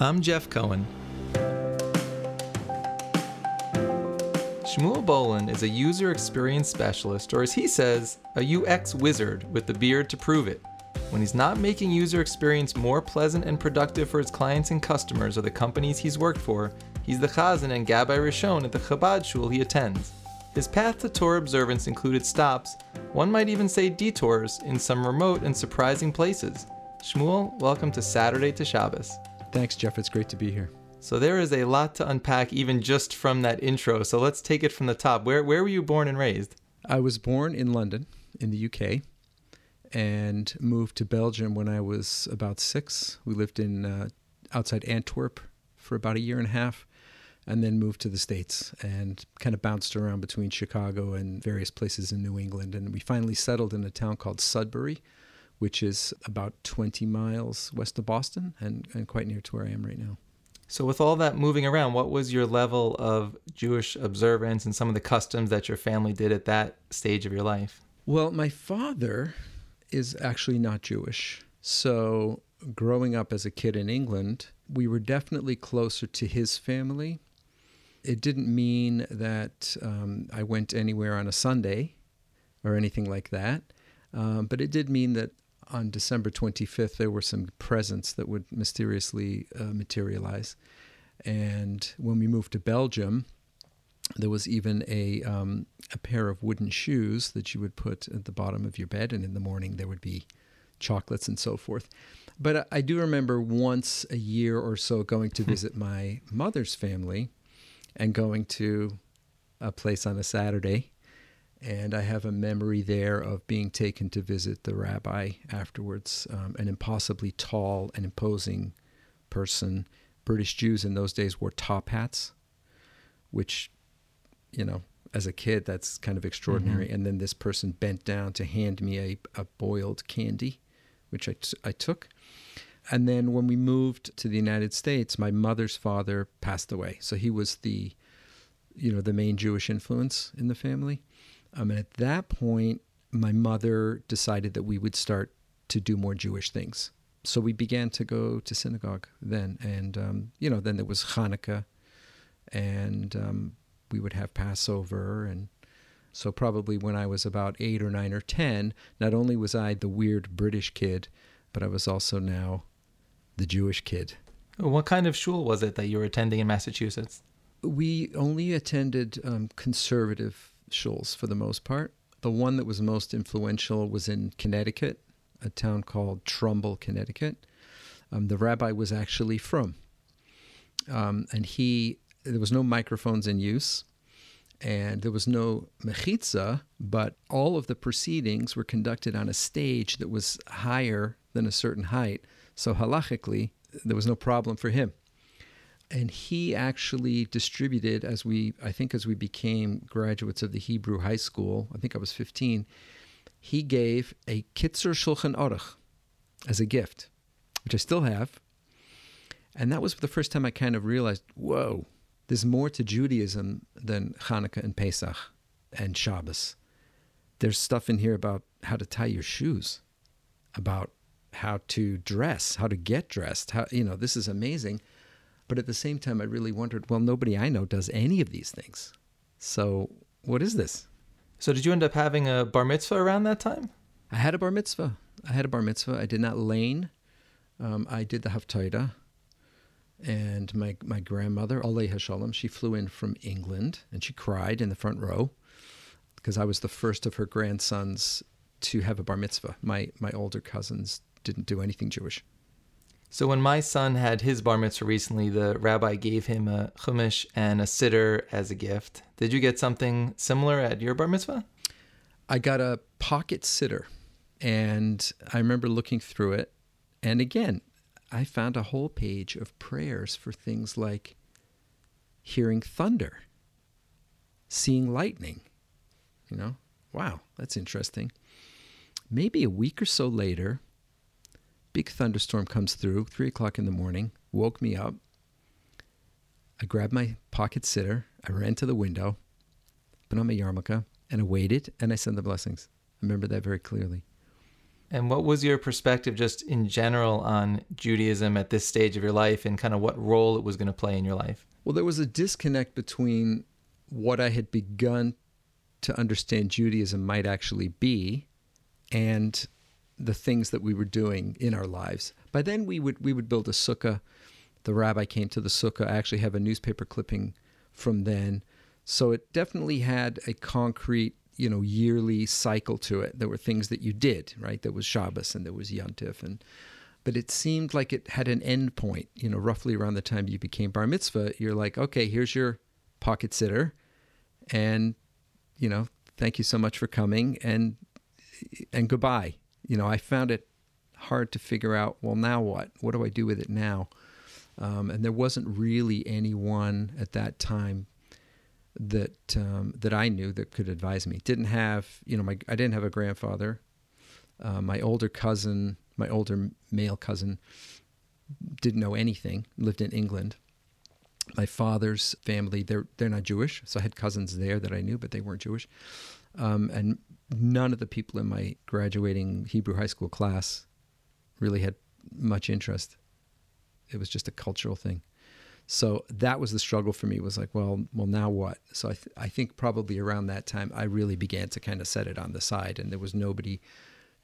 I'm Jeff Cohen. Shmuel Bolin is a user experience specialist, or as he says, a UX wizard with the beard to prove it. When he's not making user experience more pleasant and productive for his clients and customers or the companies he's worked for, he's the chazan and gabbai rishon at the Chabad shul he attends. His path to Torah observance included stops, one might even say detours, in some remote and surprising places. Shmuel, welcome to Saturday to Shabbos. Thanks, Jeff. It's great to be here. So there is a lot to unpack even just from that intro. So let's take it from the top. Where where were you born and raised? I was born in London, in the UK, and moved to Belgium when I was about six. We lived in uh, outside Antwerp for about a year and a half, and then moved to the states and kind of bounced around between Chicago and various places in New England. And we finally settled in a town called Sudbury, which is about 20 miles west of Boston and, and quite near to where I am right now. So, with all that moving around, what was your level of Jewish observance and some of the customs that your family did at that stage of your life? Well, my father is actually not Jewish. So, growing up as a kid in England, we were definitely closer to his family. It didn't mean that um, I went anywhere on a Sunday or anything like that, um, but it did mean that on December 25th, there were some presents that would mysteriously uh, materialize. And when we moved to Belgium, there was even a um, a pair of wooden shoes that you would put at the bottom of your bed, and in the morning there would be chocolates and so forth. But I do remember once a year or so going to visit my mother's family, and going to a place on a Saturday and I have a memory there of being taken to visit the rabbi afterwards, um, an impossibly tall and imposing person. British Jews in those days wore top hats, which, you know, as a kid, that's kind of extraordinary. Mm-hmm. And then this person bent down to hand me a, a boiled candy, which I, t- I took. And then when we moved to the United States, my mother's father passed away. So he was the, you know, the main Jewish influence in the family. Um, and at that point, my mother decided that we would start to do more Jewish things. So we began to go to synagogue then. And, um, you know, then there was Hanukkah, and um, we would have Passover. And so, probably when I was about eight or nine or 10, not only was I the weird British kid, but I was also now the Jewish kid. What kind of shul was it that you were attending in Massachusetts? We only attended um, conservative shuls for the most part. The one that was most influential was in Connecticut, a town called Trumbull, Connecticut. Um, the rabbi was actually from, um, and he there was no microphones in use, and there was no mechitza, but all of the proceedings were conducted on a stage that was higher than a certain height. So halachically, there was no problem for him and he actually distributed as we i think as we became graduates of the hebrew high school i think i was 15 he gave a kitzur shulchan aruch as a gift which i still have. And that was the first time i kind of realized whoa there's more to judaism than hanukkah and pesach and shabbos. There's stuff in here about how to tie your shoes about how to dress how to get dressed how you know this is amazing but at the same time, I really wondered well, nobody I know does any of these things. So what is this? So did you end up having a bar mitzvah around that time? I had a bar mitzvah. I had a bar mitzvah. I did not lein. Um, I did the haftarah. And my, my grandmother, Alei Hashalom, she flew in from England and she cried in the front row because I was the first of her grandsons to have a bar mitzvah. My, my older cousins didn't do anything Jewish. So when my son had his bar mitzvah recently, the rabbi gave him a chumash and a siddur as a gift. Did you get something similar at your bar mitzvah? I got a pocket siddur, and I remember looking through it. And again, I found a whole page of prayers for things like hearing thunder, seeing lightning. You know, wow, that's interesting. Maybe a week or so later, Big thunderstorm comes through, three o'clock in the morning, woke me up. I grabbed my pocket siddur, I ran to the window, put on my yarmulke, and I waited and I said the blessings. I remember that very clearly. And what was your perspective just in general on Judaism at this stage of your life and kind of what role it was going to play in your life? Well, there was a disconnect between what I had begun to understand Judaism might actually be and the things that we were doing in our lives. By then we would we would build a sukkah. The rabbi came to the sukkah. I actually have a newspaper clipping from then. So it definitely had a concrete, you know, yearly cycle to it. There were things that you did, right? There was Shabbos and there was Yontif and but it seemed like it had an end point, you know, roughly around the time you became bar mitzvah, you're like, okay, here's your pocket siddur and you know, thank you so much for coming and and goodbye. You know, I found it hard to figure out. Well, now what? What do I do with it now? Um, and there wasn't really anyone at that time that um, that I knew that could advise me. Didn't have you know my I didn't have a grandfather. Uh, my older cousin, my older male cousin, didn't know anything. Lived in England. My father's family they're they're not Jewish, so I had cousins there that I knew, but they weren't Jewish. Um, and none of the people in my graduating Hebrew high school class really had much interest. It was just a cultural thing. So that was the struggle for me was like, well, well, now what? So I, th- I think probably around that time, I really began to kind of set it on the side and there was nobody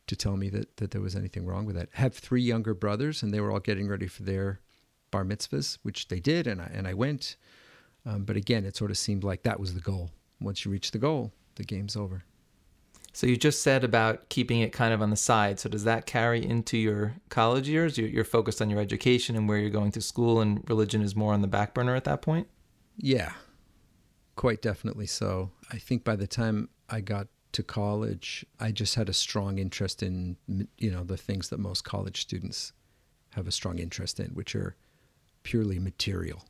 to tell me that, that there was anything wrong with that. Have three younger brothers and they were all getting ready for their bar mitzvahs, which they did. And I, and I went. Um, but again, it sort of seemed like that was the goal. Once you reach the goal, the game's over. So you just said about keeping it kind of on the side. So does that carry into your college years? You're focused on your education and where you're going to school, and religion is more on the back burner at that point. Yeah, quite definitely so. I think by the time I got to college, I just had a strong interest in you know the things that most college students have a strong interest in, which are purely material.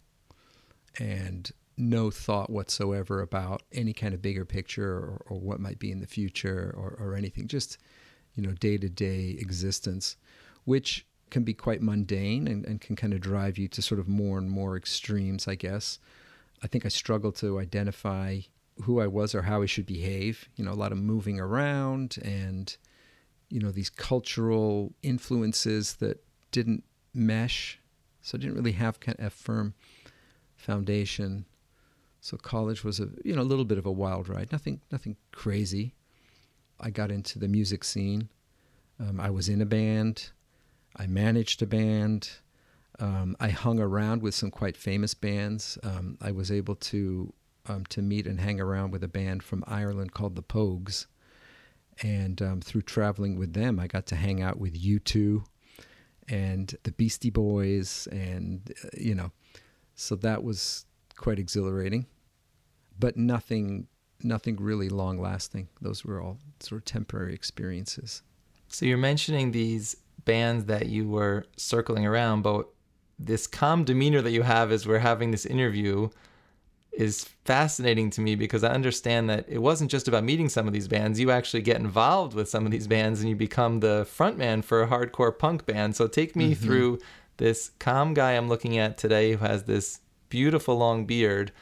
And no thought whatsoever about any kind of bigger picture or, or what might be in the future or, or anything, just, you know, day to day existence, which can be quite mundane and, and can kind of drive you to sort of more and more extremes, I guess. I think I struggled to identify who I was or how I should behave. You know, a lot of moving around and, you know, these cultural influences that didn't mesh. So I didn't really have a firm foundation so college was a you know a little bit of a wild ride. Nothing nothing crazy. I got into the music scene. Um, I was in a band. I managed a band. Um, I hung around with some quite famous bands. Um, I was able to um, to meet and hang around with a band from Ireland called the Pogues, and um, through traveling with them, I got to hang out with U2 and the Beastie Boys, and uh, you know, so that was quite exhilarating but nothing nothing really long lasting. Those were all sort of temporary experiences. So you're mentioning these bands that you were circling around, but this calm demeanor that you have as we're having this interview is fascinating to me because I understand that it wasn't just about meeting some of these bands. You actually get involved with some of these bands and you become the frontman for a hardcore punk band. So take me mm-hmm. through this calm guy I'm looking at today who has this beautiful long beard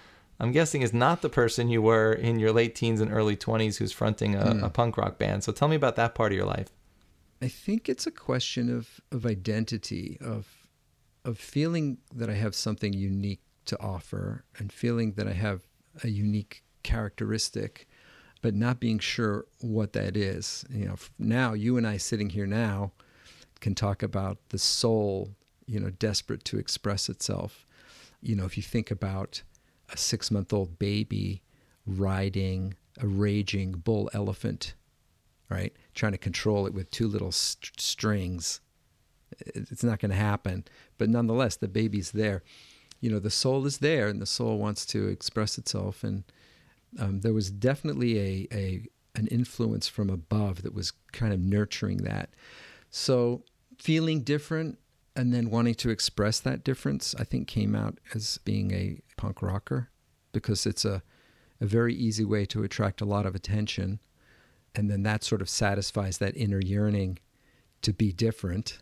I'm guessing is not the person you were in your late teens and early 20s who's fronting a, mm. a punk rock band. So tell me about that part of your life. I think it's a question of, of identity, of of feeling that I have something unique to offer and feeling that I have a unique characteristic, but not being sure what that is. You know, now you and I sitting here now can talk about the soul, you know, desperate to express itself. You know, if you think about a six month old baby riding a raging bull elephant, right? Trying to control it with two little st- strings. It's not going to happen. But nonetheless, the baby's there. You know, the soul is there and the soul wants to express itself. And um, there was definitely a, a an influence from above that was kind of nurturing that. So feeling different and then wanting to express that difference, I think came out as being a punk rocker because it's a, a very easy way to attract a lot of attention. And then that sort of satisfies that inner yearning to be different,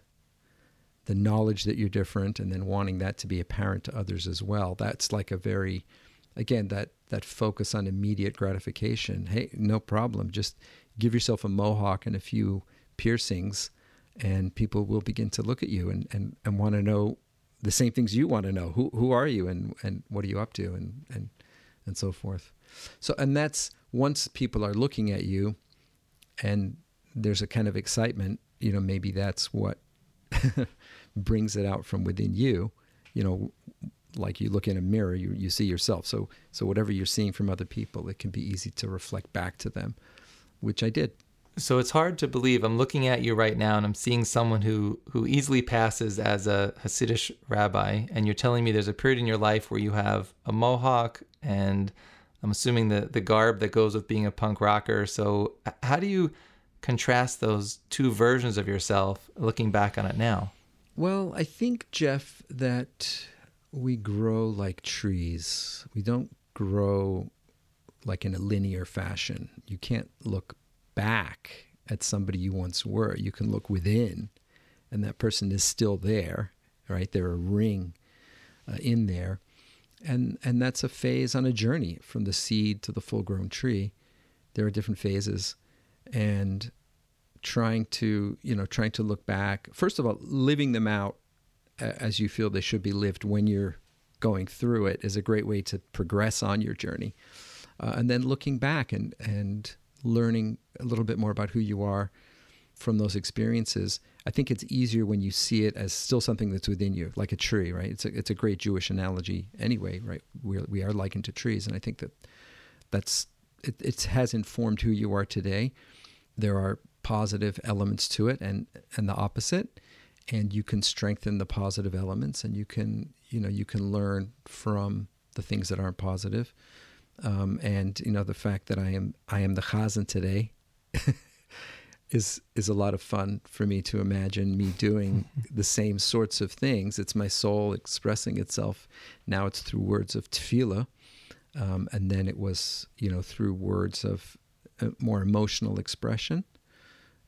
the knowledge that you're different, and then wanting that to be apparent to others as well. That's like a very, again, that, that focus on immediate gratification. Hey, no problem. Just give yourself a mohawk and a few piercings, and people will begin to look at you and, and, and want to know the same things you want to know. Who who are you and, and what are you up to and, and and so forth. So and that's once people are looking at you and there's a kind of excitement, you know, maybe that's what brings it out from within you. You know, like you look in a mirror, you, you see yourself. So so whatever you're seeing from other people, it can be easy to reflect back to them, which I did. So it's hard to believe. I'm looking at you right now, and I'm seeing someone who who easily passes as a Hasidic rabbi, and you're telling me there's a period in your life where you have a mohawk, and I'm assuming the the garb that goes with being a punk rocker. So how do you contrast those two versions of yourself, looking back on it now? Well, I think Jeff that we grow like trees. We don't grow like in a linear fashion. You can't look back at somebody you once were. You can look within, and that person is still there, right? They're a ring uh, in there. And, and that's a phase on a journey from the seed to the full grown tree. There are different phases. And trying to, you know, trying to look back, first of all, living them out as you feel they should be lived when you're going through it is a great way to progress on your journey. Uh, and then looking back and, and learning a little bit more about who you are from those experiences, I think it's easier when you see it as still something that's within you, like a tree, right? It's a, it's a great Jewish analogy anyway, right? We're, we are likened to trees. And I think that that's, it, it has informed who you are today. There are positive elements to it and, and the opposite and you can strengthen the positive elements and you can you know you can learn from the things that aren't positive um, and you know the fact that I am I am the chazan today is is a lot of fun for me to imagine me doing the same sorts of things. It's my soul expressing itself. Now it's through words of tefillah, um, and then it was you know through words of uh, more emotional expression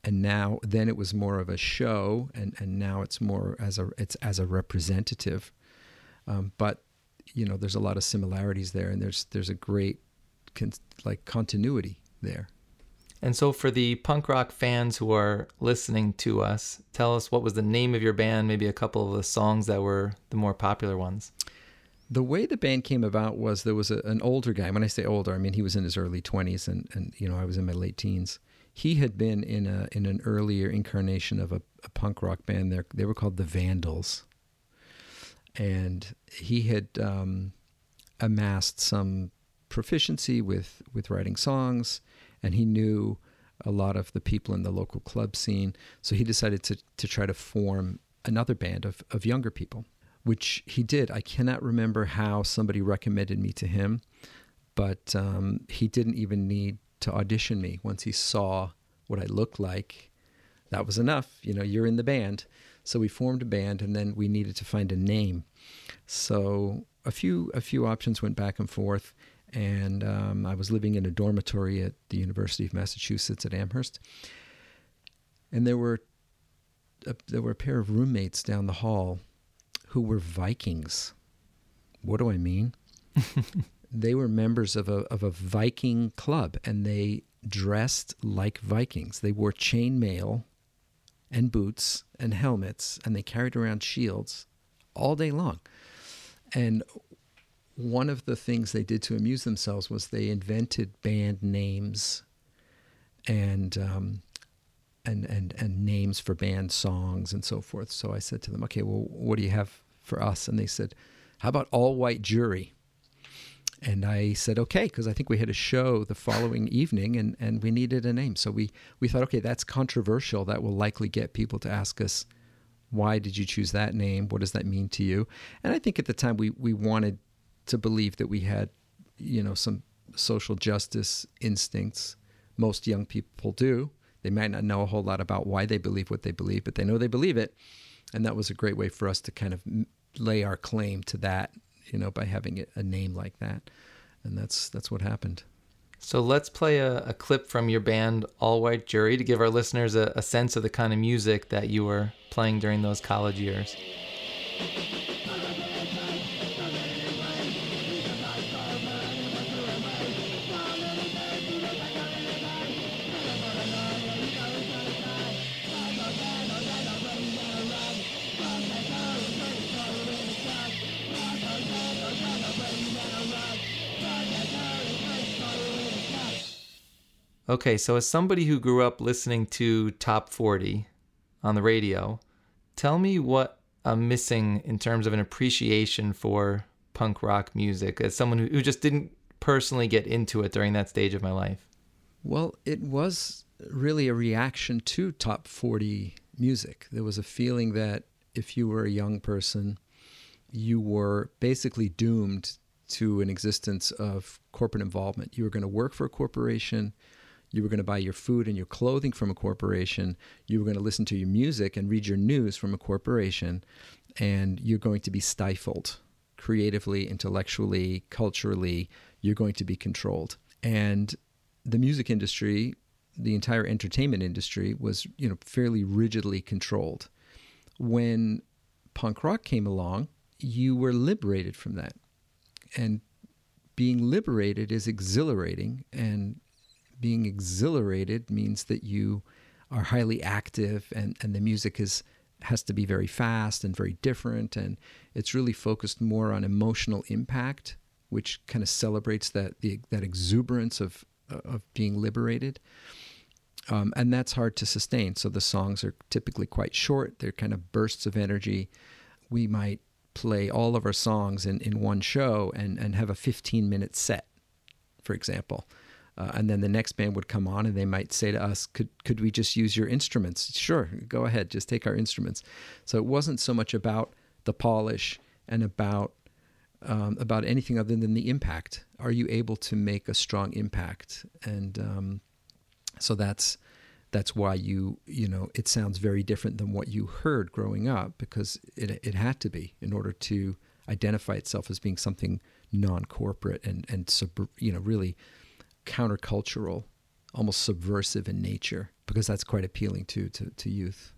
and now then it was more of a show and, and now it's more as a it's as a representative. Um, but you know there's a lot of similarities there and there's there's a great con- like continuity there. And so for the punk rock fans who are listening to us tell us what was the name of your band maybe a couple of the songs that were the more popular ones. The way the band came about was there was a, an older guy. When i say older i mean he was in his early 20s and, and you know i was in my late teens he had been in a in an earlier incarnation of a, a punk rock band. There, they were called the Vandals, and he had um, amassed some proficiency with with writing songs, and he knew a lot of the people in the local club scene. So he decided to to try to form another band of of younger people, which he did. I cannot remember how somebody recommended me to him, but um, he didn't even need to audition me once he saw what I looked like. That was enough. You know, you're in the band. So we formed a band and then we needed to find a name. So a few a few options went back and forth and um, I was living in a dormitory at the University of Massachusetts at Amherst. And there were a, there were a pair of roommates down the hall who were Vikings. What do I mean? they were members of a, of a Viking club and they dressed like Vikings. They wore chainmail and boots and helmets and they carried around shields all day long. And one of the things they did to amuse themselves was they invented band names and um, and and and names for band songs and so forth. So I said to them, "Okay, well, what do you have for us?" And they said, "How about all white jury?" And I said okay because I think we had a show the following evening and, and we needed a name. So we we thought okay that's controversial. That will likely get people to ask us why did you choose that name? What does that mean to you? And I think at the time we we wanted to believe that we had you know some social justice instincts. Most young people do. They might not know a whole lot about why they believe what they believe, but they know they believe it. And that was a great way for us to kind of lay our claim to that you know, by having a name like that. And that's that's what happened. So let's play a, a clip from your band All White Jury to give our listeners a, a sense of the kind of music that you were playing during those college years. Okay, so as somebody who grew up listening to Top 40 on the radio, tell me what I'm missing in terms of an appreciation for punk rock music as someone who, just didn't personally get into it during that stage of my life. Well, it was really a reaction to top 40 music. There was a feeling that if you were a young person, you were basically doomed to an existence of corporate involvement. You were going to work for a corporation. You were going to buy your food and your clothing from a corporation. You were going to listen to your music and read your news from a corporation. And you're going to be stifled creatively, intellectually, culturally. You're going to be controlled. And the music industry, the entire entertainment industry, was you know fairly rigidly controlled. When punk rock came along, you were liberated from that and being liberated is exhilarating and being exhilarated means that you are highly active and, and the music is has to be very fast and very different. And it's really focused more on emotional impact which kind of celebrates that the, that exuberance of of being liberated. Um, and that's hard to sustain. So the songs are typically quite short. They're kind of bursts of energy. We might play all of our songs in, in one show and, and have a 15 minute set, for example. Uh, and then the next band would come on and they might say to us, could, could we just use your instruments? Sure, go ahead, just take our instruments. So it wasn't so much about the polish and about um, about anything other than the impact. Are you able to make a strong impact? And um, so that's that's why you you know it sounds very different than what you heard growing up because it it had to be in order to identify itself as being something non-corporate and and sub, you know really countercultural almost subversive in nature because that's quite appealing to to, to youth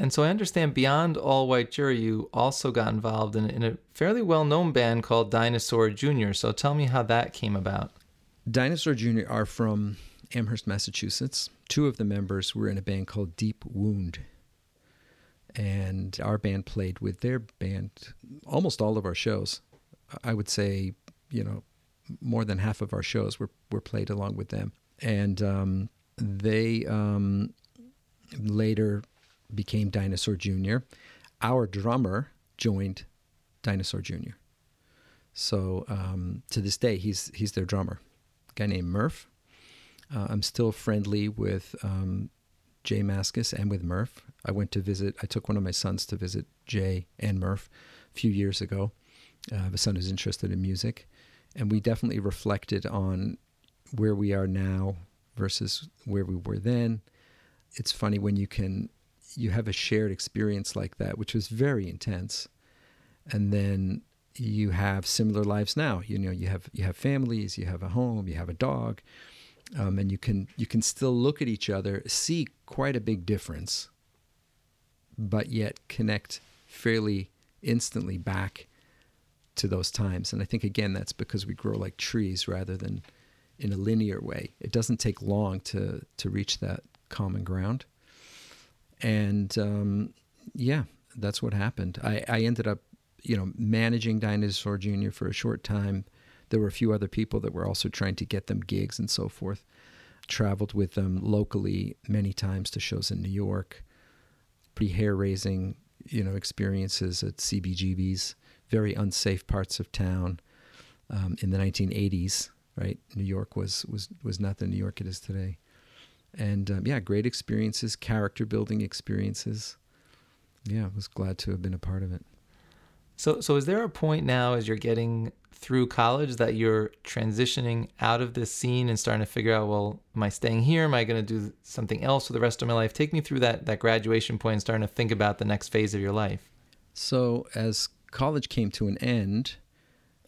and so I understand beyond All White Jury, you also got involved in, in a fairly well known band called Dinosaur Jr. So tell me how that came about. Dinosaur Jr. are from Amherst, Massachusetts. Two of the members were in a band called Deep Wound. And our band played with their band almost all of our shows. I would say, you know, more than half of our shows were, were played along with them. And um, they um, later became Dinosaur Jr. Our drummer joined Dinosaur Jr. So um, to this day, he's he's their drummer. A guy named Murph. Uh, I'm still friendly with um, Jay Mascis and with Murph. I went to visit, I took one of my sons to visit Jay and Murph a few years ago. Uh, I have a son who's interested in music. And we definitely reflected on where we are now versus where we were then. It's funny when you can, you have a shared experience like that, which was very intense. And then you have similar lives now. You know, you have you have families, you have a home, you have a dog, um, and you can you can still look at each other, see quite a big difference, but yet connect fairly instantly back to those times. And I think again that's because we grow like trees rather than in a linear way. It doesn't take long to to reach that common ground. And um, yeah, that's what happened. I, I ended up, you know, managing Dinosaur Jr. for a short time there were a few other people that were also trying to get them gigs and so forth. Traveled with them locally many times to shows in New York. Pretty hair raising, you know, experiences at CBGBs, very unsafe parts of town um, in the 1980s. Right, New York was was was not the New York it is today, and um, yeah, great experiences, character building experiences. Yeah, I was glad to have been a part of it. So, so is there a point now as you're getting through college that you're transitioning out of this scene and starting to figure out, well, am I staying here? Am I going to do something else for the rest of my life? Take me through that that graduation point and starting to think about the next phase of your life. So, as college came to an end,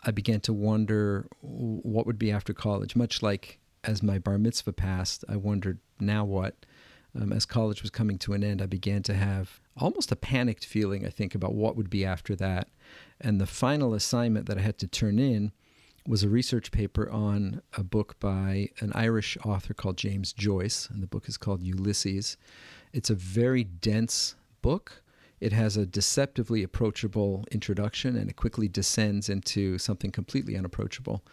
I began to wonder what would be after college. Much like as my bar mitzvah passed, I wondered now what. Um, as college was coming to an end, I began to have almost a panicked feeling, I think, about what would be after that. And the final assignment that I had to turn in was a research paper on a book by an Irish author called James Joyce, and the book is called Ulysses. It's a very dense book. It has a deceptively approachable introduction and it quickly descends into something completely unapproachable.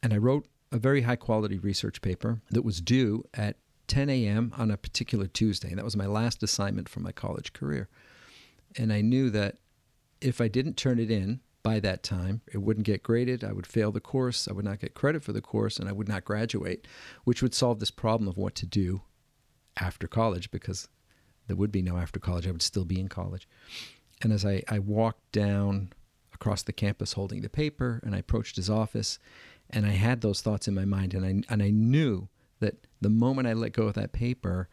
And I wrote a very high quality research paper that was due at 10 a.m. on a particular Tuesday. That was my last assignment for my college career. And I knew that if I didn't turn it in by that time, it wouldn't get graded. I would fail the course. I would not get credit for the course, and I would not graduate, which would solve this problem of what to do after college because there would be no after college. I would still be in college. And as I, I walked down across the campus holding the paper and I approached his office and I had those thoughts in my mind and I and I knew that the moment I let go of that paper,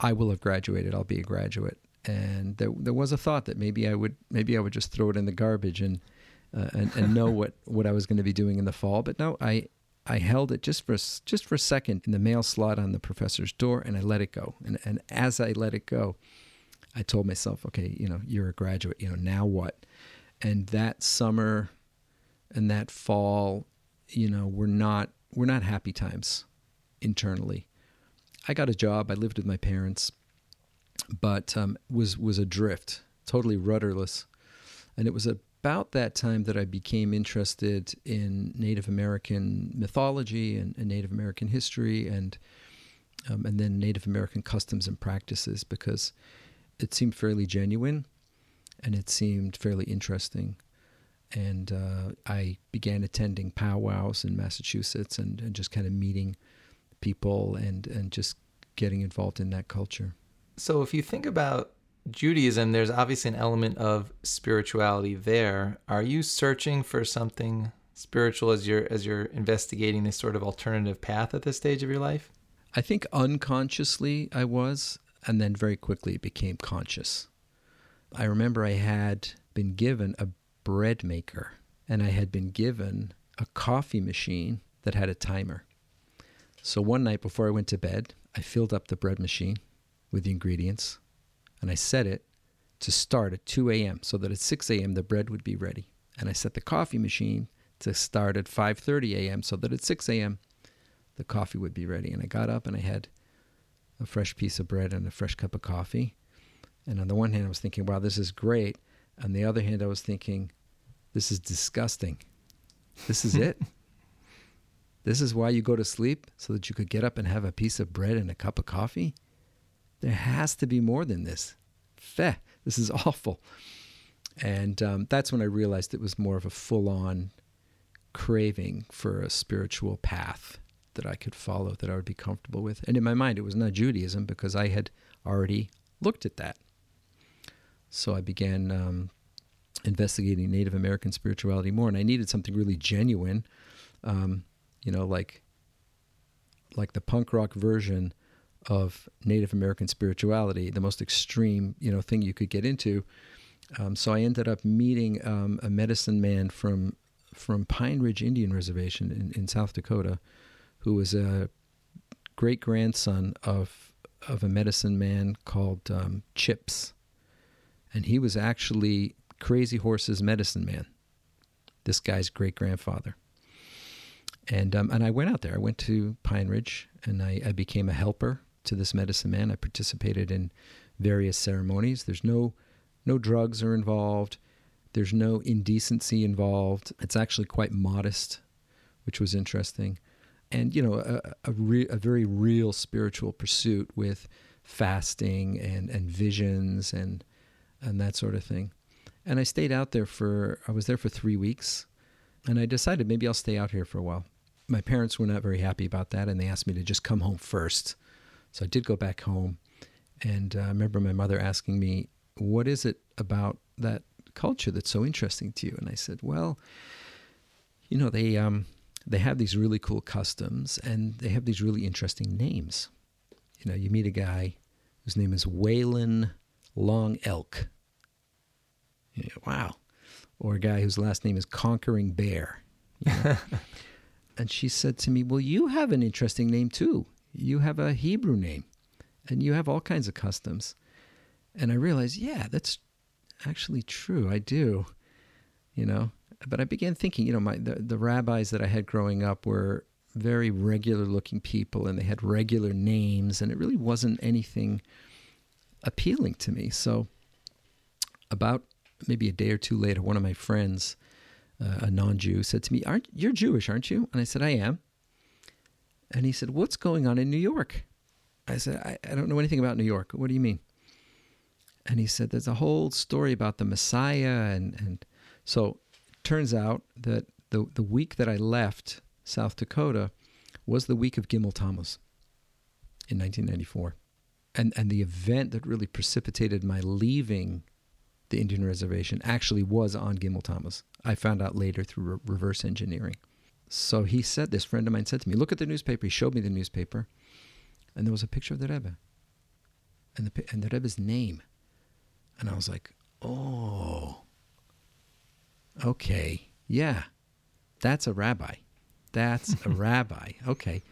I will have graduated. I'll be a graduate. And there there was a thought that maybe I would maybe I would just throw it in the garbage and uh, and, and know what, what I was going to be doing in the fall. But no, I I held it just for just for a second in the mail slot on the professor's door, and I let it go. And and as I let it go, I told myself, okay, you know, you're a graduate. You know, now what? And that summer and that fall, you know, we're not we're not happy times internally. I got a job. I lived with my parents, but um, was was adrift, totally rudderless, and it was about that time that I became interested in Native American mythology and, and Native American history, and um, and then Native American customs and practices because it seemed fairly genuine, and it seemed fairly interesting and uh, I began attending powwows in Massachusetts and, and just kind of meeting people and, and just getting involved in that culture. So, if you think about Judaism, there's obviously an element of spirituality there. Are you searching for something spiritual as you're as you're investigating this sort of alternative path at this stage of your life? I think unconsciously I was, and then very quickly it became conscious. I remember I had been given a bread maker, and I had been given a coffee machine that had a timer. So one night before I went to bed, I filled up the bread machine with the ingredients and I set it to start at 2 a.m. so that at 6 a.m. the bread would be ready. And I set the coffee machine to start at 5:30 a.m. so that at 6 a.m. the coffee would be ready. And I got up and I had a fresh piece of bread and a fresh cup of coffee. And on the one hand I was thinking, wow, this is great. On the other hand, I was thinking, this is disgusting. This is it. this is why you go to sleep so that you could get up and have a piece of bread and a cup of coffee. There has to be more than this. Feh, this is awful. And um, that's when I realized it was more of a full on craving for a spiritual path that I could follow, that I would be comfortable with. And in my mind, it was not Judaism because I had already looked at that. So I began um, investigating Native American spirituality more, and I needed something really genuine, um, you know, like like the punk rock version of Native American spirituality, the most extreme, you know, thing you could get into. Um, so I ended up meeting um, a medicine man from from Pine Ridge Indian Reservation in, in South Dakota, who was a great grandson of of a medicine man called um, Chips, and he was actually Crazy Horse's medicine man. This guy's great grandfather. And um, and I went out there. I went to Pine Ridge, and I, I became a helper to this medicine man. I participated in various ceremonies. There's no no drugs are involved. There's no indecency involved. It's actually quite modest, which was interesting, and you know a a, re, a very real spiritual pursuit with fasting and and visions and and that sort of thing. And I stayed out there for I was there for three weeks, and I decided maybe I'll stay out here for a while. My parents were not very happy about that, and they asked me to just come home first. So I did go back home, and uh, I remember my mother asking me, "What is it about that culture that's so interesting to you?" And I said, "Well, you know, they um, they have these really cool customs, and they have these really interesting names. You know, you meet a guy whose name is Waylon Long Elk." You know, wow. Or a guy whose last name is Conquering Bear. You know? and she said to me, Well, you have an interesting name too. You have a Hebrew name and you have all kinds of customs. And I realized, yeah, that's actually true. I do, you know. But I began thinking, you know, my the, the rabbis that I had growing up were very regular looking people and they had regular names and it really wasn't anything appealing to me. So about maybe a day or two later, one of my friends, uh, a non-Jew, said to me, "Aren't you're Jewish, aren't you?" And I said, "I am." And he said, What's going on in New York? I said, I, I don't know anything about New York. What do you mean? And he said, There's a whole story about the Messiah. And, and so it turns out that the, the week that I left South Dakota was the week of Gimel Tammuz in 1994. And, and the event that really precipitated my leaving the Indian reservation actually was on Gimel Tammuz. I found out later through re- reverse engineering. So he said, this friend of mine said to me, look at the newspaper. He showed me the newspaper, and there was a picture of the Rebbe, and the and the Rebbe's name, and I was like, oh, okay, yeah, that's a rabbi, that's a rabbi. Okay,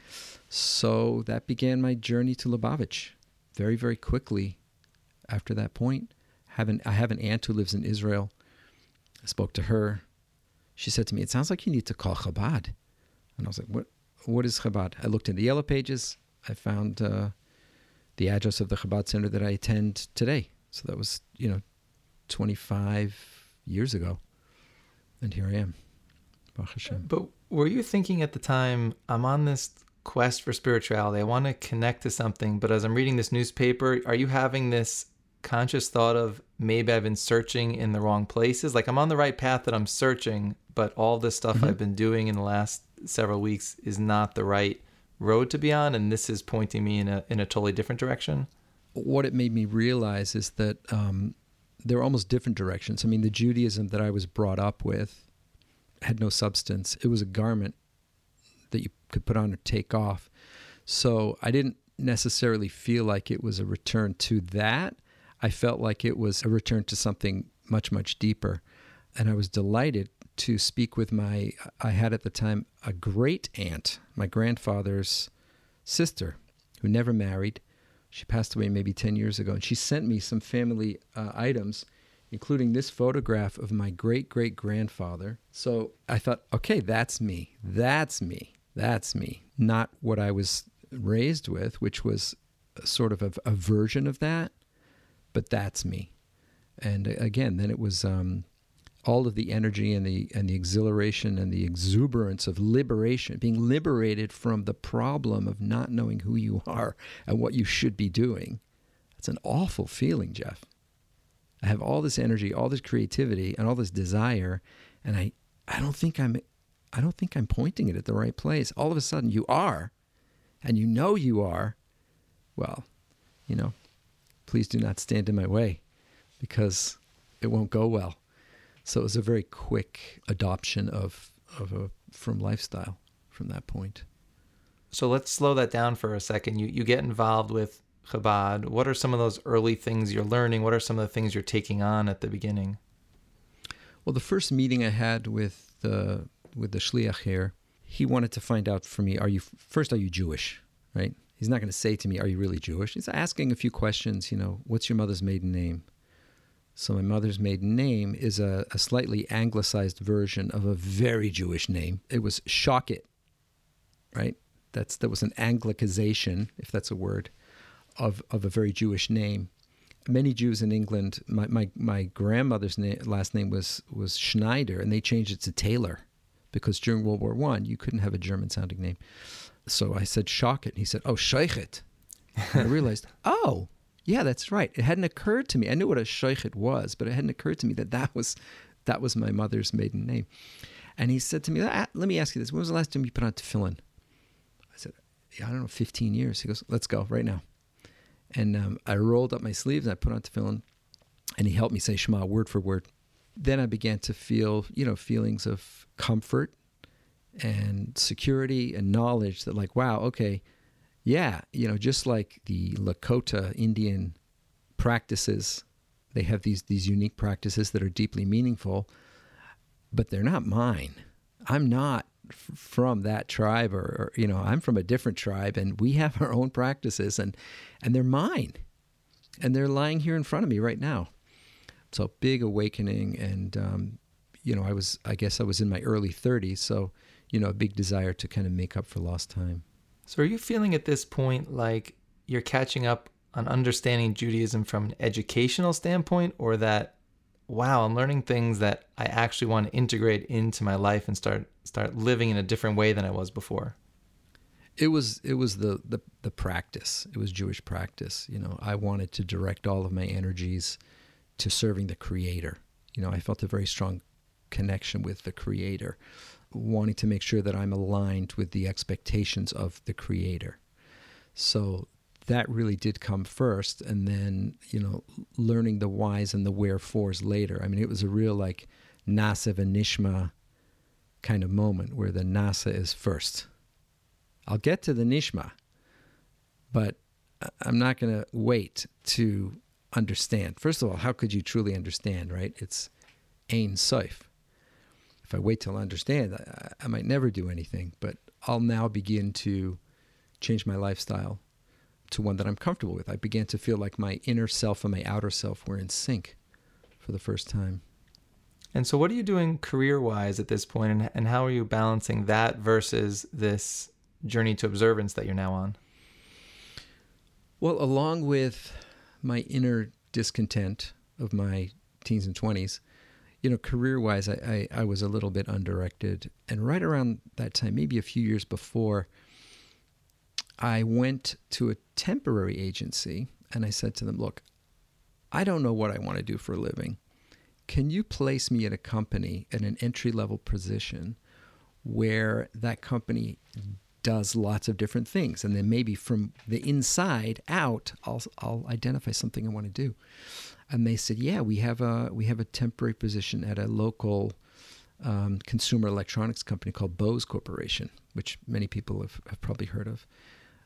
so that began my journey to Lubavitch. Very very quickly, after that point, have an, I have an aunt who lives in Israel. I spoke to her. She said to me, "It sounds like you need to call Chabad." And I was like, "What? What is Chabad?" I looked in the yellow pages. I found uh, the address of the Chabad center that I attend today. So that was, you know, 25 years ago, and here I am. But were you thinking at the time, I'm on this quest for spirituality. I want to connect to something, but as I'm reading this newspaper, are you having this conscious thought of maybe I've been searching in the wrong places. Like I'm on the right path that I'm searching, but all this stuff mm-hmm. I've been doing in the last several weeks is not the right road to be on, and this is pointing me in a in a totally different direction. What it made me realize is that um, there are almost different directions. I mean, the Judaism that I was brought up with had no substance. It was a garment that you could put on or take off. So I didn't necessarily feel like it was a return to that. I felt like it was a return to something much, much deeper. And I was delighted to speak with my, I had at the time a great aunt, my grandfather's sister, who never married. She passed away maybe 10 years ago. And she sent me some family uh, items, including this photograph of my great great grandfather. So I thought, okay, that's me. That's me. That's me. Not what I was raised with, which was sort of a, a version of that but that's me. And uh, again, then it was um, all of the energy and the and the exhilaration and the exuberance of liberation, being liberated from the problem of not knowing who you are and what you should be doing. That's an awful feeling, Jeff. I have all this energy, all this creativity, and all this desire, and I I don't think I'm I don't think I'm pointing it at the right place. All of a sudden, you are, and you know you are. Well, you know, please do not stand in my way because it won't go well. So it was a very quick adoption of, of a from lifestyle from that point. So let's slow that down for a second. You you get involved with Chabad. What are some of those early things you're learning? What are some of the things you're taking on at the beginning? Well, the first meeting I had with the with the shliach here, he wanted to find out for me: Are you first? Are you Jewish? Right? He's not going to say to me, Are you really Jewish? He's asking a few questions, you know, what's your mother's maiden name? So, my mother's maiden name is a, a slightly anglicized version of a very Jewish name. It was Shockett, right? That's, that was an anglicization, if that's a word, of, of a very Jewish name. Many Jews in England, my, my, my grandmother's last name was, was Schneider, and they changed it to Taylor because during World War One you couldn't have a German sounding name. So I said, Shockett. And he said, oh, sheikhet. I realized, oh, yeah, that's right. It hadn't occurred to me. I knew what a sheikhet was, but it hadn't occurred to me that that was, that was my mother's maiden name. And he said to me, ah, let me ask you this. When was the last time you put on tefillin? I said, yeah, I don't know, 15 years. He goes, let's go right now. And um, I rolled up my sleeves and I put on tefillin and he helped me say Shema word for word. Then I began to feel, you know, feelings of comfort and security and knowledge that like wow okay yeah you know just like the lakota indian practices they have these these unique practices that are deeply meaningful but they're not mine. I'm not f- from that tribe or, or, you know i'm from a different tribe and we have our own practices and and they're mine. And they're lying here in front of me right now. So big awakening and um, you know i was i guess i was in my early 30s so you know, a big desire to kind of make up for lost time. So, are you feeling at this point like you're catching up on understanding Judaism from an educational standpoint, or that, wow, I'm learning things that I actually want to integrate into my life and start start living in a different way than I was before? It was it was the, the the practice. It was Jewish practice. You know, I wanted to direct all of my energies to serving the Creator. You know, I felt a very strong connection with the Creator, wanting to make sure that I'm aligned with the expectations of the Creator. So that really did come first, and then you know, learning the whys and the wherefores later. I mean, it was a real like na'aseh v'nishma kind of moment where the na'aseh is first. I'll get to the nishma, but I'm not going to wait to understand. First of all, how could you truly understand, right? It's Ein Sof. If I wait till I understand, I, I might never do anything, but I'll now begin to change my lifestyle to one that I'm comfortable with. I began to feel like my inner self and my outer self were in sync for the first time. And so, what are you doing career wise at this point, and, and how are you balancing that versus this journey to observance that you're now on? Well, along with my inner discontent of my teens and 20s, you know, career wise, I, I, I, was a little bit undirected. And right around that time, maybe a few years before, I went to a temporary agency and I said to them, Look, I don't know what I want to do for a living. Can you place me at a company at an entry level position where that company does lots of different things? And then maybe from the inside out, I'll, I'll identify something I want to do. And they said, Yeah, we have a, we have a temporary position at a local um, consumer electronics company called Bose Corporation, which many people have, have probably heard of.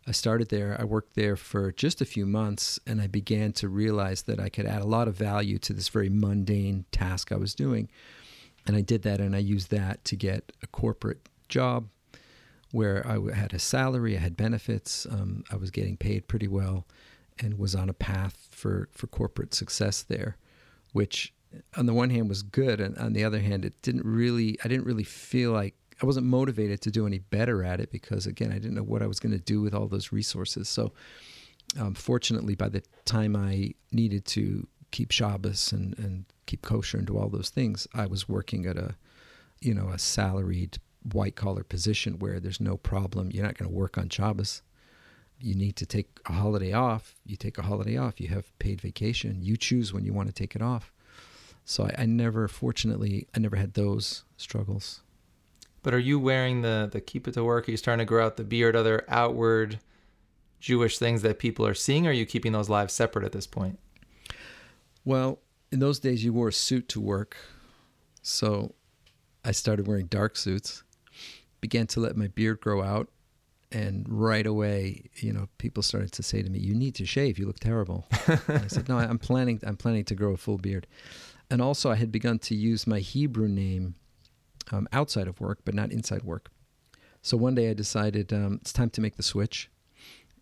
I started there. I worked there for just a few months, and I began to realize that I could add a lot of value to this very mundane task I was doing. And I did that, and I used that to get a corporate job where I had a salary, I had benefits, um, I was getting paid pretty well, and was on a path for, for corporate success there, which on the one hand was good, and on the other hand, it didn't really, I didn't really feel like I wasn't motivated to do any better at it because again, I didn't know what I was going to do with all those resources. So, um, fortunately, by the time I needed to keep Shabbos and, and keep kosher and do all those things, I was working at a, you know, a salaried white collar position where there's no problem. You're not going to work on Shabbos. You need to take a holiday off. You take a holiday off. You have paid vacation. You choose when you want to take it off. So I, I never, fortunately, I never had those struggles. But are you wearing the the kippah to work? Are you starting to grow out the beard? Other outward Jewish things that people are seeing? Or are you keeping those lives separate at this point? Well, in those days, you wore a suit to work, so I started wearing dark suits. Began to let my beard grow out, and right away, you know, people started to say to me, "You need to shave. You look terrible." I said, "No, I'm planning. I'm planning to grow a full beard." And also, I had begun to use my Hebrew name um, outside of work, but not inside work. So one day I decided um, it's time to make the switch.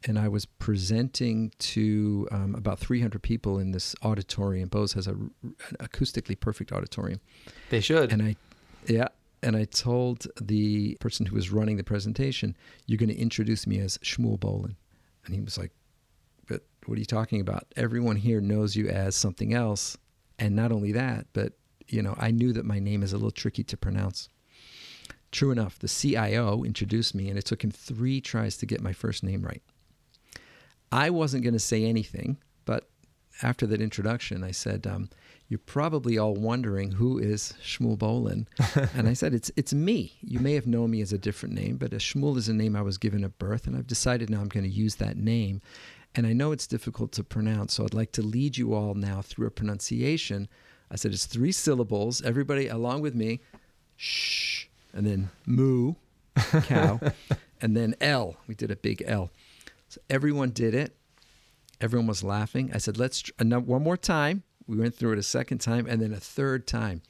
And I was presenting to um, about 300 people in this auditorium. Bose has a, an acoustically perfect auditorium. They should. And I, yeah, and I told the person who was running the presentation, "You're going to introduce me as Shmuel Bolin," and he was like, "But what are you talking about? Everyone here knows you as something else, and not only that, but you know, I knew that my name is a little tricky to pronounce. True enough, the CIO introduced me, and it took him three tries to get my first name right. I wasn't going to say anything, but after that introduction, I said, um, "You're probably all wondering who is Shmuel Bolin," and I said, "It's it's me. You may have known me as a different name, but Shmuel is a name I was given at birth, and I've decided now I'm going to use that name." And I know it's difficult to pronounce, so I'd like to lead you all now through a pronunciation I said, it's three syllables. Everybody along with me. Shh. And then moo, cow. and then L. We did a big L. So everyone did it. Everyone was laughing. I said, let's uh, one more time. We went through it a second time and then a third time.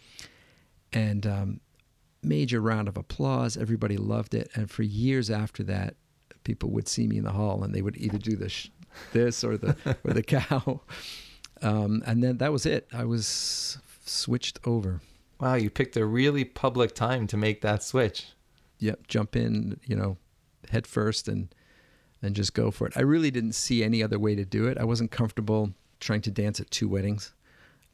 And um, major round of applause. Everybody loved it. And for years after that, people would see me in the hall and they would either do this, this or the or the cow. Um, and then that was it. I was switched over. Wow, you picked a really public time to make that switch. Yep, jump in, you know, head first and and just go for it. I really didn't see any other way to do it. I wasn't comfortable trying to dance at two weddings.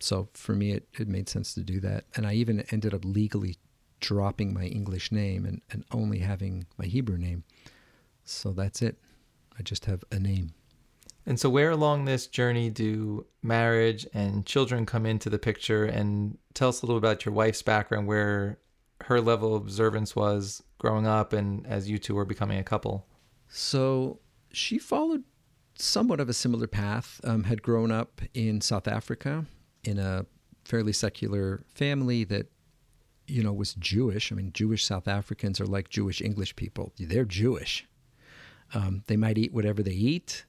So for me, it, it made sense to do that. And I even ended up legally dropping my English name and, and only having my Hebrew name. So that's it. I just have a name. And so, where along this journey do marriage and children come into the picture? And tell us a little about your wife's background, where her level of observance was growing up and as you two were becoming a couple. So, she followed somewhat of a similar path, um, had grown up in South Africa in a fairly secular family that, you know, was Jewish. I mean, Jewish South Africans are like Jewish English people, they're Jewish. Um, they might eat whatever they eat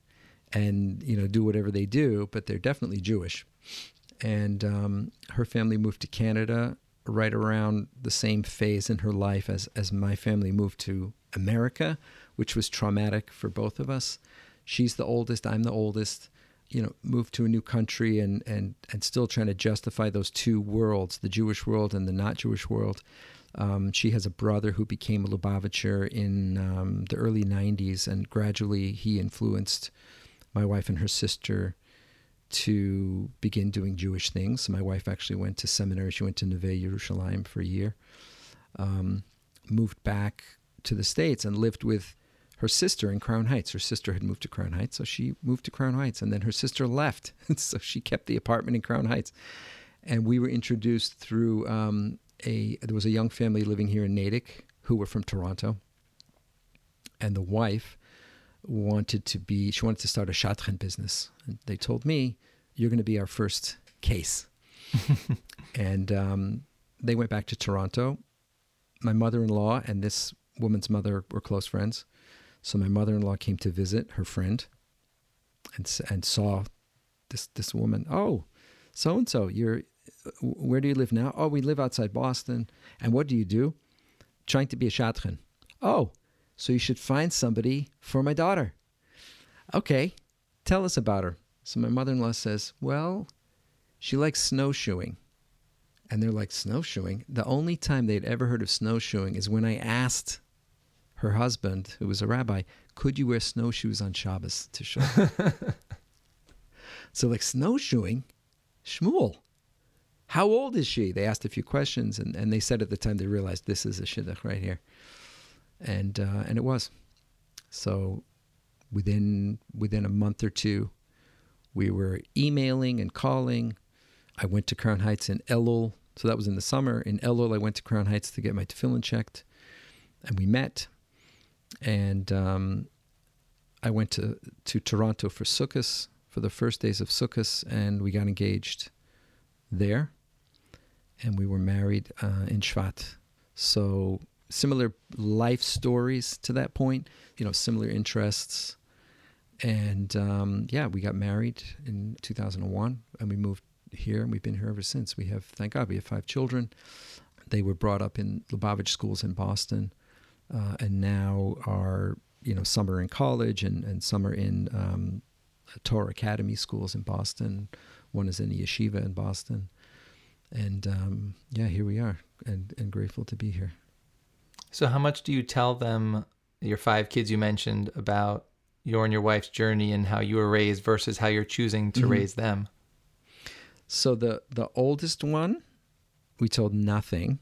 and, you know, do whatever they do, but they're definitely Jewish. And um, her family moved to Canada right around the same phase in her life as, as my family moved to America, which was traumatic for both of us she's the oldest, I'm the oldest, you know, moved to a new country and, and, and still trying to justify those two worlds, the Jewish world and the not Jewish world. Um, she has a brother who became a Lubavitcher in um, the early 90s, and gradually he influenced my wife and her sister to begin doing Jewish things. My wife actually went to seminary. She went to Neve Yerushalayim for a year, um, moved back to the States, and lived with her sister in Crown Heights. Her sister had moved to Crown Heights, so she moved to Crown Heights, and then her sister left, so she kept the apartment in Crown Heights. And we were introduced through um, a there was a young family living here in Natick who were from Toronto, and the wife wanted to be she wanted to start a shadchan business. And they told me, "You're going to be our first case," and um, they went back to Toronto. My mother-in-law and this woman's mother were close friends. So my mother-in-law came to visit her friend, and and saw this this woman. Oh, so and so, you're where do you live now? Oh, we live outside Boston. And what do you do? Trying to be a shadchan. Oh, so you should find somebody for my daughter. Okay, tell us about her. So my mother-in-law says, well, she likes snowshoeing. And they're like, snowshoeing? The only time they'd ever heard of snowshoeing is when I asked her husband, who was a rabbi, could you wear snowshoes on Shabbos to show? so, like snowshoeing, Shmuel, how old is she? They asked a few questions, and, and they said at the time they realized this is a shidduch right here, and uh, and it was. So, within within a month or two, we were emailing and calling. I went to Crown Heights in Elul, so that was in the summer. In Elul, I went to Crown Heights to get my tefillin checked, and we met and um, I went to to Toronto for Sukkot for the first days of Sukkot, and we got engaged there, and we were married uh, in Shvat. So similar life stories to that point, you know, similar interests, and um, yeah, we got married in 2001, and we moved here, and we've been here ever since. We have, thank God, we have five children. They were brought up in Lubavitch schools in Boston uh, and now are you know some are in college and, and some are in um, Torah Academy schools in Boston. One is in the yeshiva in Boston, and um, yeah, here we are, and and grateful to be here. So, how much do you tell them, your five kids you mentioned, about your and your wife's journey and how you were raised versus how you're choosing to mm-hmm. raise them? So the the oldest one, we told nothing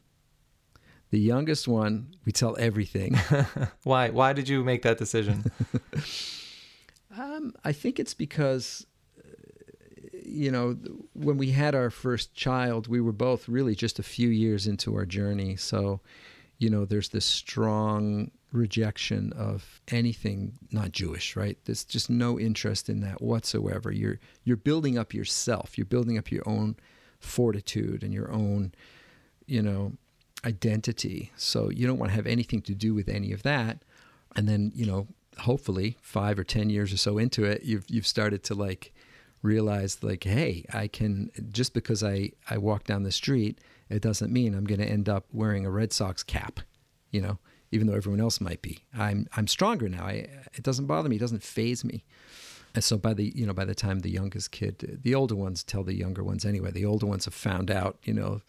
the youngest one, we tell everything. Why? Why did you make that decision? um, I think it's because, you know, when we had our first child, we were both really just a few years into our journey. So, you know, there's this strong rejection of anything not Jewish, right? There's just no interest in that whatsoever. You're you're building up yourself. You're building up your own fortitude and your own, you know, identity. So you don't want to have anything to do with any of that. And then, you know, hopefully five or 10 years or so into it, you've, you've started to like realize like, Hey, I can, just because I, I walk down the street, it doesn't mean I'm going to end up wearing a Red Sox cap, you know, even though everyone else might be. I'm, I'm stronger now. I, it doesn't bother me. It doesn't phase me. And so by the you know by the time the youngest kid, the older ones tell the younger ones anyway. The older ones have found out you know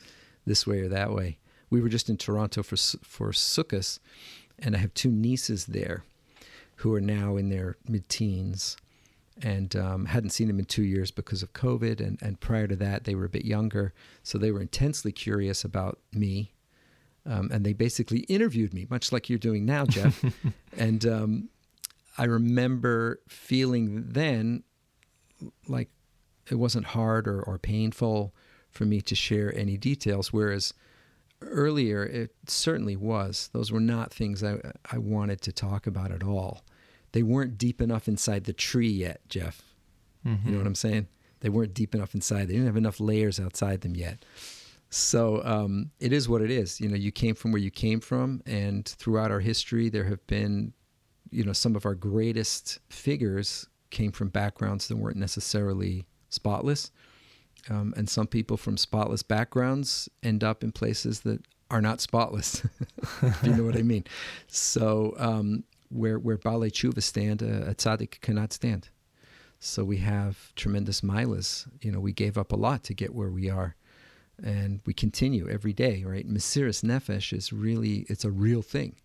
this way or that way we were just in Toronto for for Sukkot, and I have two nieces there, who are now in their mid-teens, and um, hadn't seen them in two years because of COVID. And and prior to that, they were a bit younger, so they were intensely curious about me, um, and they basically interviewed me, much like you're doing now, Jeff, and. Um, I remember feeling then like it wasn't hard or, or painful for me to share any details, whereas earlier it certainly was. Those were not things I, I wanted to talk about at all. They weren't deep enough inside the tree yet, Jeff. Mm-hmm. You know what I'm saying? They weren't deep enough inside. They didn't have enough layers outside them yet. So um, it is what it is. You know, you came from where you came from, and throughout our history, there have been, you know, some of our greatest figures came from backgrounds that weren't necessarily spotless. Um, and some people from spotless backgrounds end up in places that are not spotless. you know what I mean? So um, where where Baalei Tshuva stand, a, a tzaddik cannot stand. So we have tremendous milas. You know, we gave up a lot to get where we are, and we continue every day. Right? Mesiris nefesh is really it's a real thing.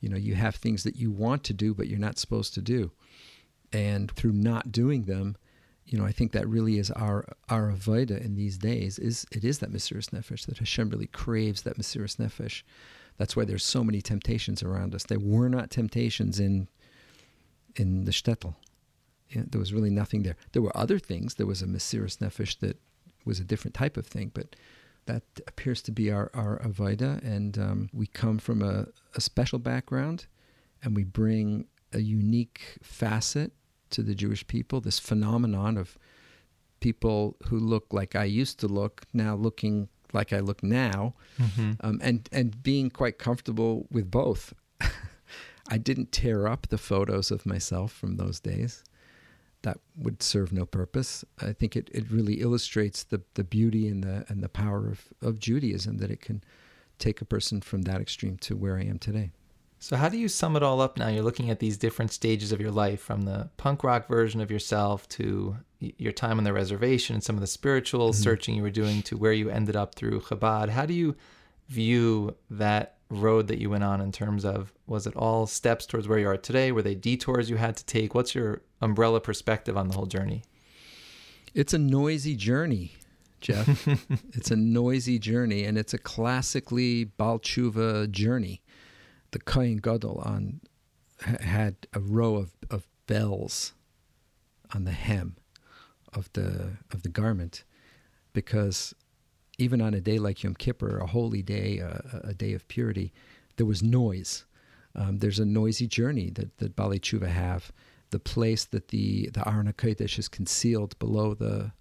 You know, you have things that you want to do but you're not supposed to do, and through not doing them, you know, I think that really is our our avoda in these days. Is it is that Mesiris nefesh that Hashem really craves that Mesiris nefesh. That's why there's so many temptations around us. There were not temptations in in the shtetl. Yeah, there was really nothing there. There were other things. There was a Mesiris nefesh that was a different type of thing, but that appears to be our our avoda, and um, we come from a, a special background, and we bring a unique facet to the Jewish people, this phenomenon of people who look like I used to look now looking like I look now, mm-hmm. um, and and being quite comfortable with both. I didn't tear up the photos of myself from those days. That would serve no purpose. I think it, it really illustrates the, the beauty and the and the power of, of Judaism that it can take a person from that extreme to where I am today. So, how do you sum it all up now? You're looking at these different stages of your life from the punk rock version of yourself to your time on the reservation and some of the spiritual mm-hmm. searching you were doing to where you ended up through Chabad. How do you view that road that you went on in terms of was it all steps towards where you are today? Were they detours you had to take? What's your umbrella perspective on the whole journey? It's a noisy journey. Jeff. it's a noisy journey, and it's a classically Baal Tshuva journey the Kohen Gadol on had a row of, of bells on the hem of the of the garment, because even on a day like Yom Kippur, a holy day, a, a day of purity, there was noise. Um, there's a noisy journey that that Baalei Tshuva have. The place that the the Aron HaKodesh is concealed below the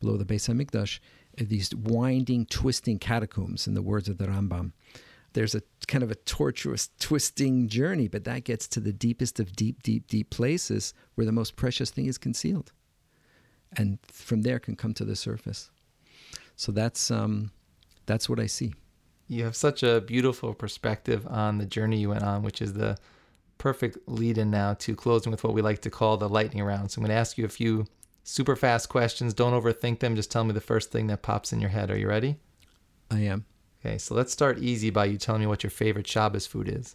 below the Beis Hamikdash, these winding, twisting catacombs, in the words of the Rambam there's a kind of a tortuous, twisting journey, but that gets to the deepest of deep, deep, deep places where the most precious thing is concealed. And from there can come to the surface. So that's um, that's what I see. You have such a beautiful perspective on the journey you went on, which is the perfect lead in now to closing with what we like to call the lightning round. So I'm going to ask you a few super fast questions. Don't overthink them. Just tell me the first thing that pops in your head. Are you ready? I am. Okay, so let's start easy by you telling me what your favorite Shabbos food is.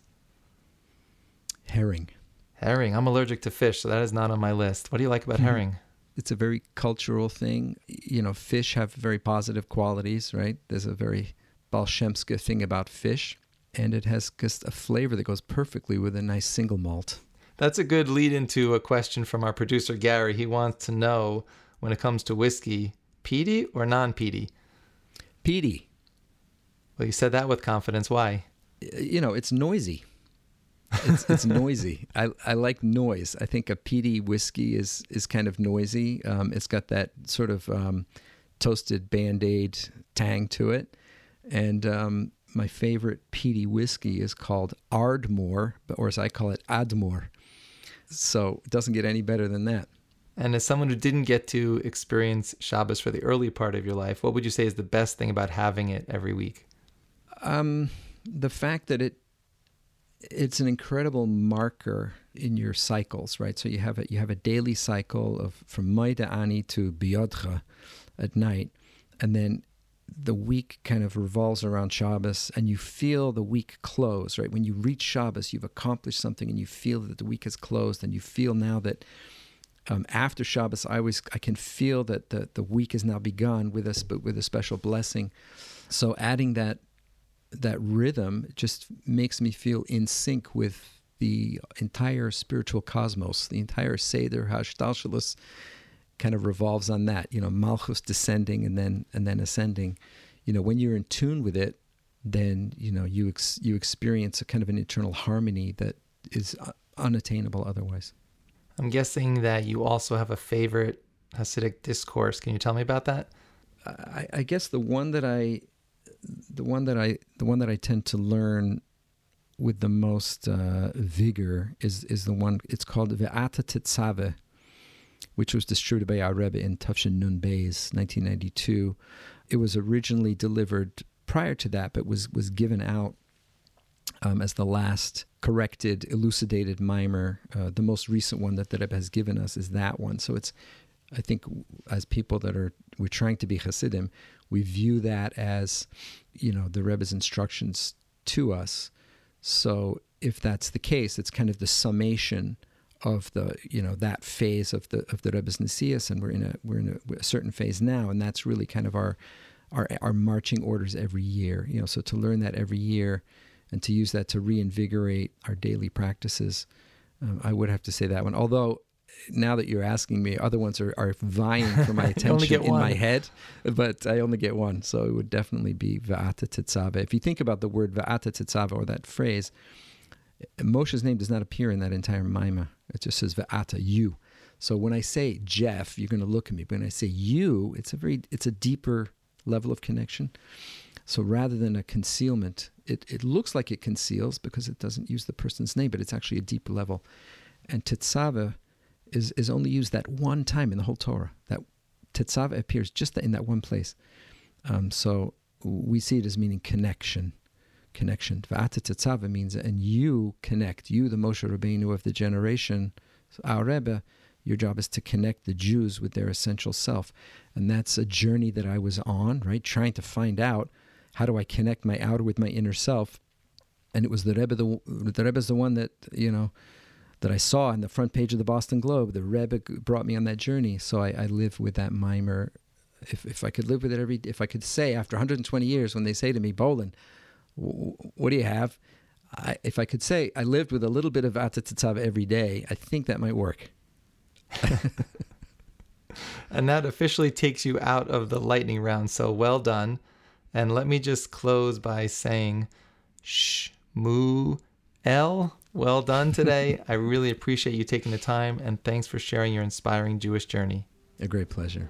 Herring. Herring. I'm allergic to fish, so that is not on my list. What do you like about mm-hmm. herring? It's a very cultural thing. You know, fish have very positive qualities, right? There's a very Balshemska thing about fish, and it has just a flavor that goes perfectly with a nice single malt. That's a good lead into a question from our producer, Gary. He wants to know when it comes to whiskey, peaty or non peaty? Peaty. Well, you said that with confidence. Why? You know, it's noisy. It's, it's noisy. I, I like noise. I think a peaty whiskey is is kind of noisy. Um, it's got that sort of um, toasted band aid tang to it. And um, my favorite peaty whiskey is called Ardmore, or as I call it, Admore. So it doesn't get any better than that. And as someone who didn't get to experience Shabbos for the early part of your life, what would you say is the best thing about having it every week? Um, the fact that it it's an incredible marker in your cycles, right? So you have a you have a daily cycle of from Modeh Ani to B'yadcha at night, and then the week kind of revolves around Shabbos, and you feel the week close, right? When you reach Shabbos, you've accomplished something, and you feel that the week has closed, and you feel now that um, after Shabbos, I always I can feel that the the week has now begun with us, but with a special blessing. So adding that that rhythm just makes me feel in sync with the entire spiritual cosmos, the entire Seder Hishtalshelus kind of revolves on that. You know, Malchus descending and then and then ascending. You know, when you're in tune with it, then you know you ex- you experience a kind of an internal harmony that is unattainable otherwise. I'm guessing that you also have a favorite Hasidic discourse. Can you tell me about that? I, I guess the one that I, the one that I, the one that I tend to learn with the most uh, vigor is is the one. It's called Ve'ata Tetzave, which was distributed by our Rebbe in Tof Shin Nun Beis, 1992. It was originally delivered prior to that, but was was given out um, as the last corrected, elucidated mimer. Uh, the most recent one that the Rebbe has given us is that one. So it's, I think, as people that are we're trying to be Hasidim, we view that as, you know, the Rebbe's instructions to us. So if that's the case, it's kind of the summation of the you know that phase of the of the Rebbe's Nesias, and we're in a we're in a, a certain phase now, and that's really kind of our our our marching orders every year. You know, so to learn that every year and to use that to reinvigorate our daily practices. Um, I would have to say that one. Although now that you're asking me, other ones are, are vying for my attention in my head, but I only get one. So it would definitely be Va'ata Tetzave. If you think about the word Va'ata Tetzave or that phrase, Moshe's name does not appear in that entire Maima. It just says Va'ata, you. So when I say Jeff, you're going to look at me. But when I say you, it's a very, it's a deeper level of connection. So rather than a concealment, it, it looks like it conceals because it doesn't use the person's name, but it's actually a deep level. And tetzava is, is only used that one time in the whole Torah. That tetzava appears just in that one place. Um, so we see it as meaning connection. Connection. Va'ata tetzava means, and you connect. You, the Moshe Rabbeinu of the generation, our Rebbe, your job is to connect the Jews with their essential self. And that's a journey that I was on, right? Trying to find out how do I connect my outer with my inner self? And it was the Rebbe, the, the Rebbe's the one that, you know, that I saw on the front page of the Boston Globe. The Rebbe brought me on that journey. So I, I live with that mimer. If, if I could live with it every, if I could say after 120 years, when they say to me, Bolin, what do you have? I, if I could say I lived with a little bit of Atatatzav every day, I think that might work. and that officially takes you out of the lightning round. So well done. And let me just close by saying, shh, moo, L. Well done today. I really appreciate you taking the time and thanks for sharing your inspiring Jewish journey. A great pleasure.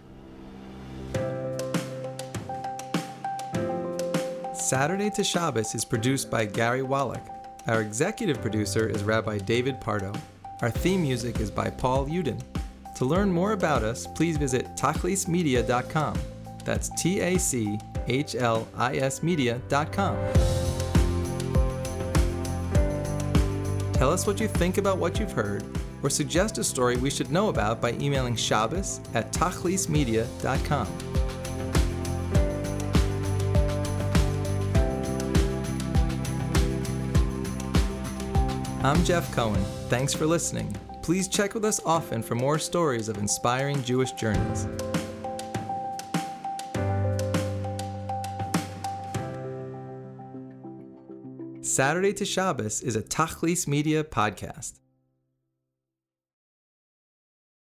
Saturday to Shabbos is produced by Gary Wallach. Our executive producer is Rabbi David Pardo. Our theme music is by Paul Uden. To learn more about us, please visit tachlismedia.com. That's T A C H L I S media.com. Tell us what you think about what you've heard, or suggest a story we should know about by emailing Shabbos at tachlismedia.com. I'm Jeff Cohen. Thanks for listening. Please check with us often for more stories of inspiring Jewish journeys. Saturday to Shabbos is a Tachlis Media podcast.